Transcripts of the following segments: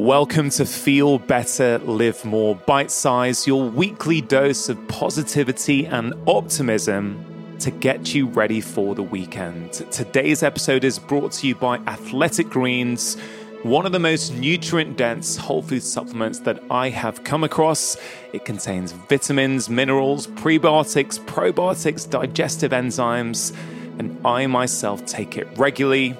Welcome to Feel Better, Live More Bite Size, your weekly dose of positivity and optimism to get you ready for the weekend. Today's episode is brought to you by Athletic Greens, one of the most nutrient dense whole food supplements that I have come across. It contains vitamins, minerals, prebiotics, probiotics, digestive enzymes, and I myself take it regularly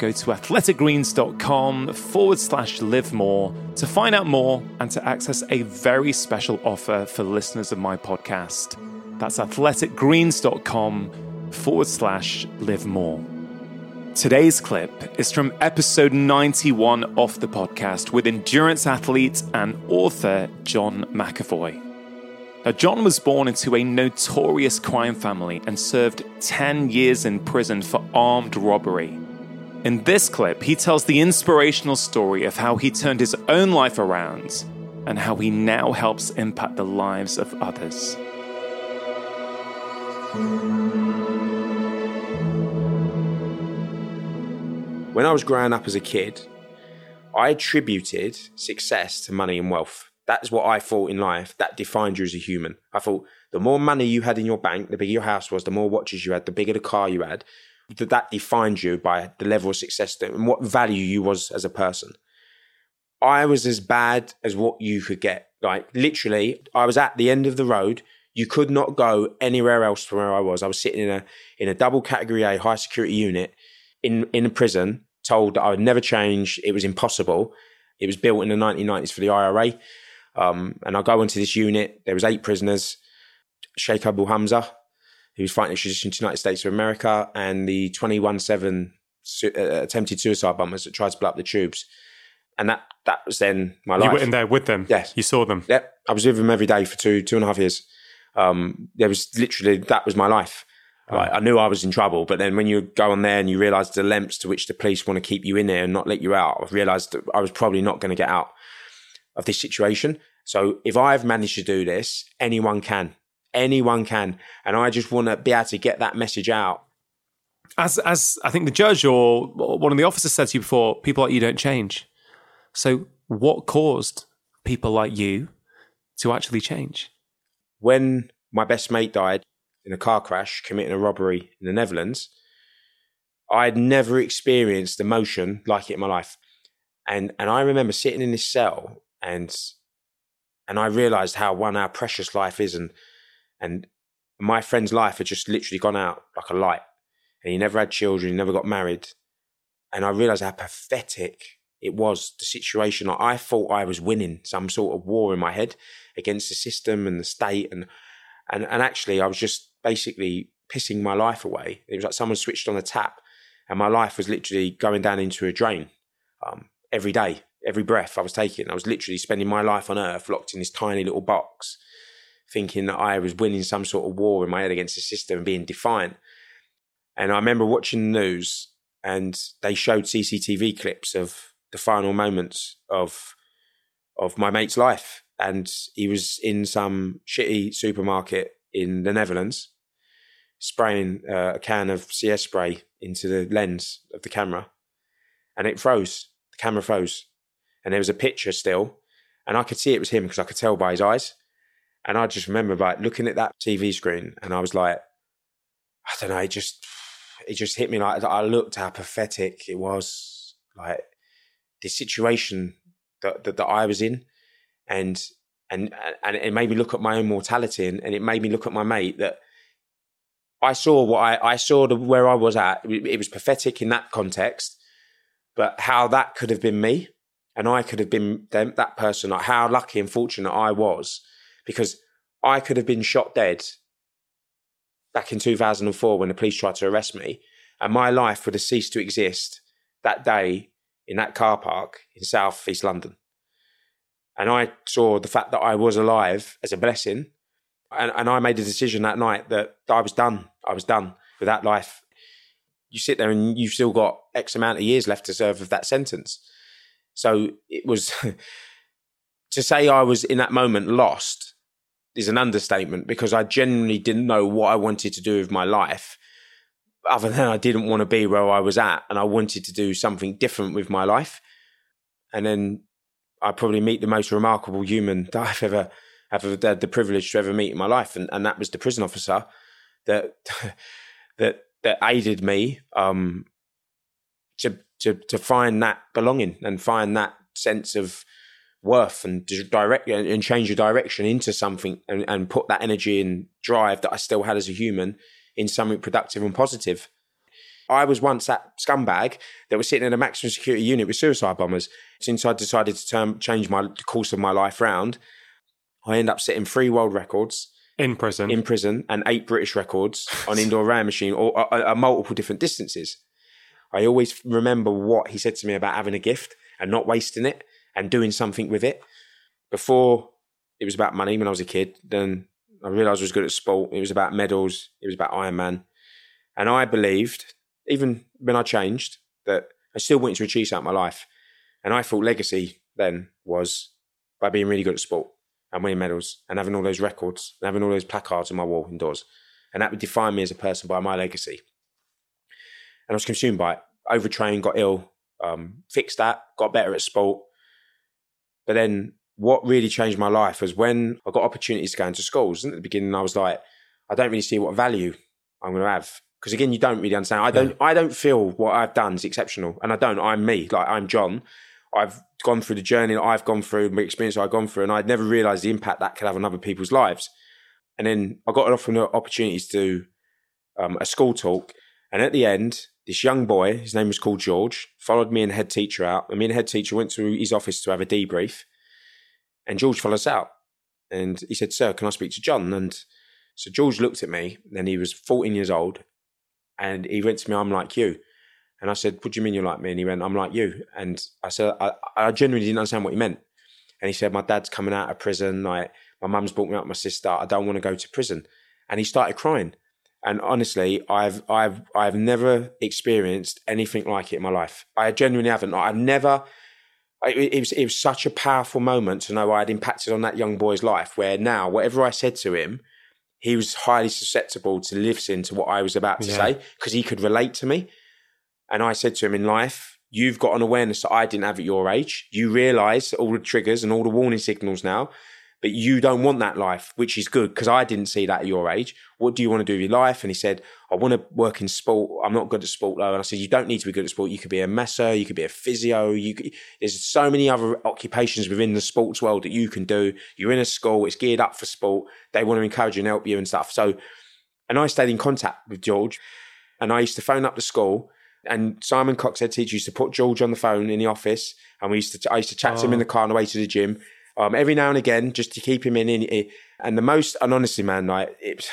go to athleticgreens.com forward slash live more to find out more and to access a very special offer for listeners of my podcast. That's athleticgreens.com forward slash live more. Today's clip is from episode 91 of the podcast with endurance athlete and author John McAvoy. Now, John was born into a notorious crime family and served 10 years in prison for armed robbery. In this clip, he tells the inspirational story of how he turned his own life around and how he now helps impact the lives of others. When I was growing up as a kid, I attributed success to money and wealth. That's what I thought in life that defined you as a human. I thought the more money you had in your bank, the bigger your house was, the more watches you had, the bigger the car you had, that that defined you by the level of success and what value you was as a person. I was as bad as what you could get. Like literally, I was at the end of the road. You could not go anywhere else from where I was. I was sitting in a in a double category A high security unit in in a prison, told that I would never change. It was impossible. It was built in the 1990s for the IRA. Um, and I go into this unit. There was eight prisoners. Sheikh Abu Hamza, he was fighting extradition to the United States of America, and the 21-7 su- uh, attempted suicide bombers that tried to blow up the tubes. And that that was then my life. You were in there with them? Yes. You saw them? Yep. I was with them every day for two, two and a half years. Um, there was literally, that was my life. Like, I knew I was in trouble, but then when you go on there and you realise the lengths to which the police want to keep you in there and not let you out, I realised that I was probably not going to get out of this situation. So if I've managed to do this, anyone can. Anyone can. And I just want to be able to get that message out. As as I think the judge or one of the officers said to you before, people like you don't change. So what caused people like you to actually change? When my best mate died in a car crash committing a robbery in the Netherlands, I had never experienced emotion like it in my life. And and I remember sitting in this cell and and I realized how one how precious life is and and my friend's life had just literally gone out like a light. And he never had children, he never got married. And I realized how pathetic it was, the situation. I thought I was winning some sort of war in my head against the system and the state. And, and, and actually, I was just basically pissing my life away. It was like someone switched on a tap and my life was literally going down into a drain um, every day, every breath I was taking. I was literally spending my life on earth locked in this tiny little box thinking that I was winning some sort of war in my head against the system and being defiant. And I remember watching the news and they showed CCTV clips of the final moments of of my mate's life. And he was in some shitty supermarket in the Netherlands, spraying uh, a can of CS spray into the lens of the camera. And it froze. The camera froze. And there was a picture still. And I could see it was him because I could tell by his eyes. And I just remember like looking at that TV screen and I was like, I don't know, it just it just hit me like I looked how pathetic it was, like the situation that that, that I was in, and and and it made me look at my own mortality, and, and it made me look at my mate that I saw what I I saw the, where I was at. It, it was pathetic in that context, but how that could have been me, and I could have been them, that person. Like how lucky and fortunate I was because I could have been shot dead back in 2004 when the police tried to arrest me, and my life would have ceased to exist that day in that car park in South East London. And I saw the fact that I was alive as a blessing. And, and I made a decision that night that I was done. I was done with that life. You sit there and you've still got X amount of years left to serve of that sentence. So it was to say I was in that moment lost is an understatement because I genuinely didn't know what I wanted to do with my life. Other than I didn't want to be where I was at and I wanted to do something different with my life. And then I probably meet the most remarkable human that I've ever have had the privilege to ever meet in my life, and, and that was the prison officer that that that aided me um, to to to find that belonging and find that sense of worth and direct and change your direction into something and, and put that energy and drive that I still had as a human in something productive and positive. I was once that scumbag that was sitting in a maximum security unit with suicide bombers. Since I decided to term, change my the course of my life round, I end up setting three world records in prison, in prison, and eight British records on indoor rowing machine or, or, or, or multiple different distances. I always remember what he said to me about having a gift and not wasting it and doing something with it. Before it was about money when I was a kid, then I realised I was good at sport. It was about medals. It was about Ironman. And I believed, even when I changed, that I still wanted to achieve something in my life. And I thought legacy then was by being really good at sport and winning medals and having all those records and having all those placards on my wall indoors. And that would define me as a person by my legacy. And I was consumed by it. Overtrained, got ill, um, fixed that, got better at sport, but then what really changed my life was when I got opportunities to go into schools. And at the beginning, I was like, I don't really see what value I'm going to have. Because again, you don't really understand. I don't. Yeah. I don't feel what I've done is exceptional, and I don't. I'm me. Like I'm John. I've gone through the journey that I've gone through, the experience I've gone through, and I'd never realised the impact that could have on other people's lives. And then I got offered opportunities to do um, a school talk, and at the end, this young boy, his name was called George, followed me and head teacher out. And me and head teacher went to his office to have a debrief. And George followed us out. And he said, Sir, can I speak to John? And so George looked at me, and he was 14 years old. And he went to me, I'm like you. And I said, What do you mean you're like me? And he went, I'm like you. And I said, I, I genuinely didn't understand what he meant. And he said, My dad's coming out of prison. Like, my mum's brought me up, my sister. I don't want to go to prison. And he started crying. And honestly, I've I've I've never experienced anything like it in my life. I genuinely haven't. I've never. It, it was it was such a powerful moment to know I had impacted on that young boy's life. Where now, whatever I said to him, he was highly susceptible to listen to what I was about to yeah. say because he could relate to me. And I said to him, in life, you've got an awareness that I didn't have at your age. You realise all the triggers and all the warning signals now but you don't want that life, which is good because I didn't see that at your age. What do you want to do with your life? And he said, I want to work in sport. I'm not good at sport though. And I said, you don't need to be good at sport. You could be a masseur, you could be a physio. You could, there's so many other occupations within the sports world that you can do. You're in a school, it's geared up for sport. They want to encourage you and help you and stuff. So, and I stayed in contact with George and I used to phone up the school and Simon Cox, head teacher, used to put George on the phone in the office, and we used to. I used to chat oh. to him in oh. the car on the way to the gym, um, every now and again just to keep him in. in and the most, and honestly, man, like it's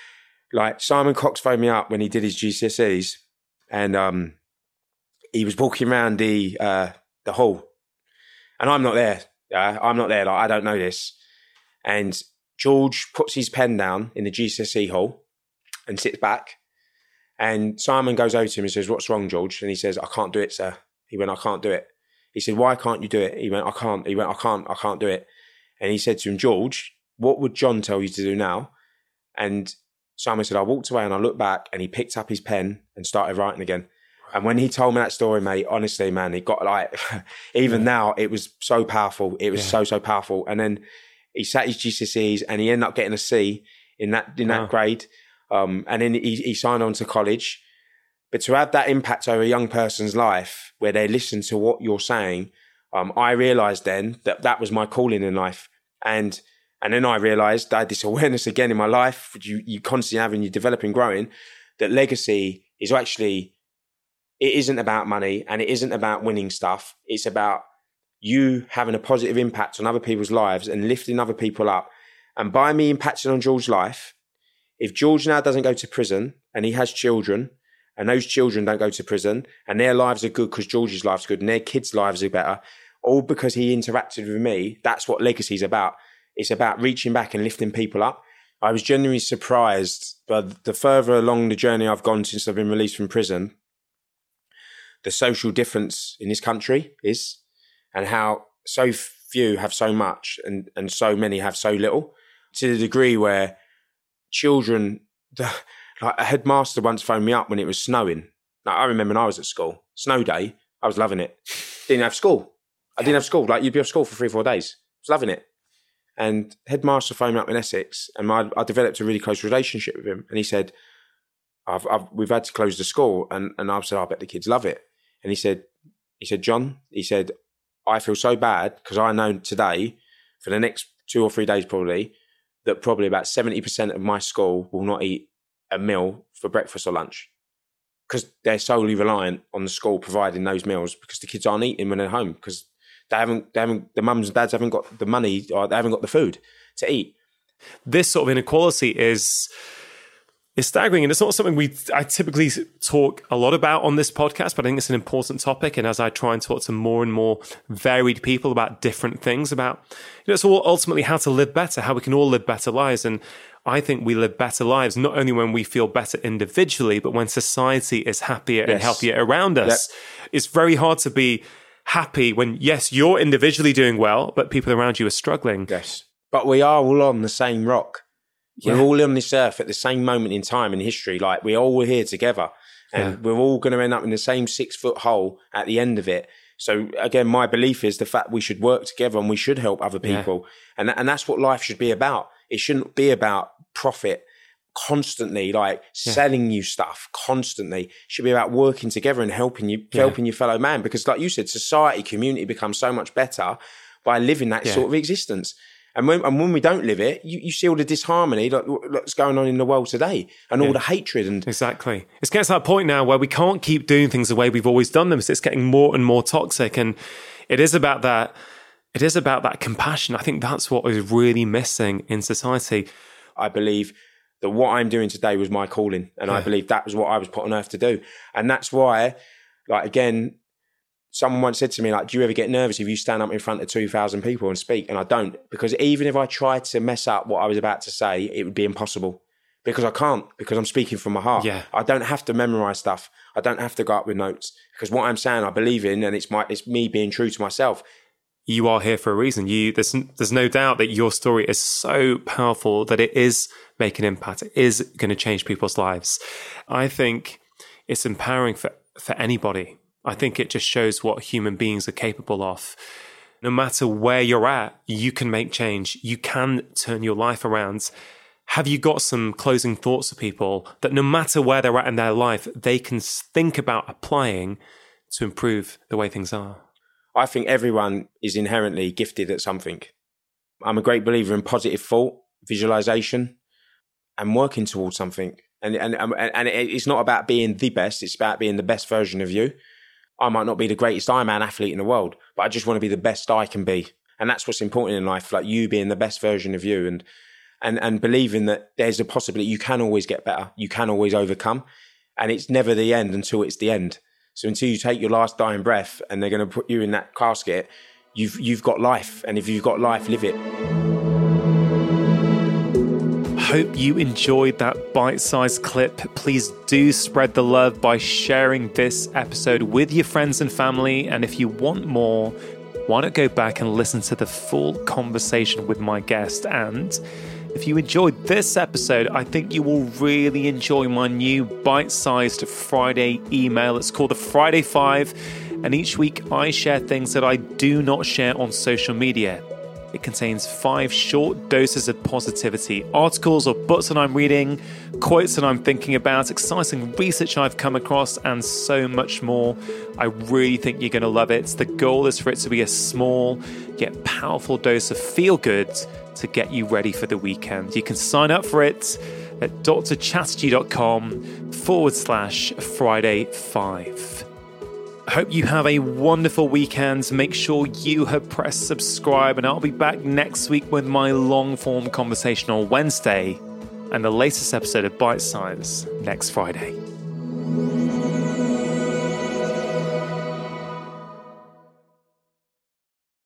like Simon Cox phoned me up when he did his GCSEs, and um, he was walking around the uh, the hall, and I'm not there. Yeah, I'm not there. Like I don't know this. And George puts his pen down in the GCSE hall and sits back. And Simon goes over to him and says, "What's wrong, George?" And he says, "I can't do it, sir." He went, "I can't do it." He said, "Why can't you do it?" He went, "I can't." He went, "I can't. I can't do it." And he said to him, "George, what would John tell you to do now?" And Simon said, "I walked away and I looked back, and he picked up his pen and started writing again." And when he told me that story, mate, honestly, man, it got like, even yeah. now, it was so powerful. It was yeah. so so powerful. And then he sat his GCSEs and he ended up getting a C in that in that wow. grade. Um, and then he, he signed on to college. But to have that impact over a young person's life where they listen to what you're saying, um, I realized then that that was my calling in life. And and then I realized I had this awareness again in my life, you, you constantly have and you develop and growing, that legacy is actually, it isn't about money and it isn't about winning stuff. It's about you having a positive impact on other people's lives and lifting other people up. And by me impacting on George's life, if George now doesn't go to prison and he has children and those children don't go to prison and their lives are good because George's life's good and their kids' lives are better, all because he interacted with me. That's what legacy is about. It's about reaching back and lifting people up. I was genuinely surprised, but the further along the journey I've gone since I've been released from prison, the social difference in this country is, and how so few have so much and, and so many have so little, to the degree where children, the, like a headmaster once phoned me up when it was snowing. Like, I remember when I was at school, snow day, I was loving it. Didn't have school. I didn't have school. Like you'd be off school for three, four days. I was loving it. And headmaster phoned me up in Essex, and my, I developed a really close relationship with him. And he said, I've, I've, "We've had to close the school," and and I said, "I bet the kids love it." And he said, "He said, John, he said, I feel so bad because I know today, for the next two or three days probably, that probably about seventy percent of my school will not eat a meal for breakfast or lunch." Because they're solely reliant on the school providing those meals because the kids aren't eating when they're home because they haven't, they haven't, the mums and dads haven't got the money or they haven't got the food to eat. This sort of inequality is is staggering, and it's not something we I typically talk a lot about on this podcast. But I think it's an important topic, and as I try and talk to more and more varied people about different things, about you know, it's all ultimately how to live better, how we can all live better lives, and I think we live better lives not only when we feel better individually, but when society is happier yes. and healthier around us. Yep. It's very hard to be happy when, yes, you're individually doing well, but people around you are struggling. Yes. But we are all on the same rock. Yeah. We're all on this earth at the same moment in time in history. Like we all were here together and yeah. we're all going to end up in the same six foot hole at the end of it. So again, my belief is the fact we should work together and we should help other people. Yeah. And, and that's what life should be about. It shouldn't be about profit constantly, like yeah. selling you stuff constantly. It should be about working together and helping you, yeah. helping your fellow man. Because, like you said, society, community becomes so much better by living that yeah. sort of existence. And when, and when we don't live it, you, you see all the disharmony like, that's going on in the world today and all the hatred. and Exactly. It's getting to that point now where we can't keep doing things the way we've always done them. So it's getting more and more toxic. And it is about that. It is about that compassion. I think that's what is really missing in society. I believe that what I'm doing today was my calling. And yeah. I believe that was what I was put on earth to do. And that's why, like, again, someone once said to me, like, do you ever get nervous if you stand up in front of 2,000 people and speak? And I don't, because even if I tried to mess up what I was about to say, it would be impossible because I can't, because I'm speaking from my heart. Yeah. I don't have to memorize stuff. I don't have to go up with notes because what I'm saying, I believe in, and it's my, it's me being true to myself you are here for a reason. You there's there's no doubt that your story is so powerful that it is making impact. It is going to change people's lives. I think it's empowering for for anybody. I think it just shows what human beings are capable of. No matter where you're at, you can make change. You can turn your life around. Have you got some closing thoughts for people that no matter where they're at in their life, they can think about applying to improve the way things are? I think everyone is inherently gifted at something. I'm a great believer in positive thought, visualization, and working towards something. And and um, and it's not about being the best; it's about being the best version of you. I might not be the greatest Ironman athlete in the world, but I just want to be the best I can be, and that's what's important in life. Like you being the best version of you, and and and believing that there's a possibility you can always get better, you can always overcome, and it's never the end until it's the end. So until you take your last dying breath and they're going to put you in that casket, you've you've got life, and if you've got life, live it. Hope you enjoyed that bite-sized clip. Please do spread the love by sharing this episode with your friends and family. And if you want more, why not go back and listen to the full conversation with my guest and if you enjoyed this episode, I think you will really enjoy my new bite sized Friday email. It's called the Friday Five, and each week I share things that I do not share on social media. It contains five short doses of positivity, articles or books that I'm reading, quotes that I'm thinking about, exciting research I've come across, and so much more. I really think you're going to love it. The goal is for it to be a small yet powerful dose of feel good to get you ready for the weekend. You can sign up for it at drchatterjee.com forward slash Friday 5. I Hope you have a wonderful weekend. Make sure you have pressed subscribe, and I'll be back next week with my long form conversation on Wednesday and the latest episode of Bite Size next Friday.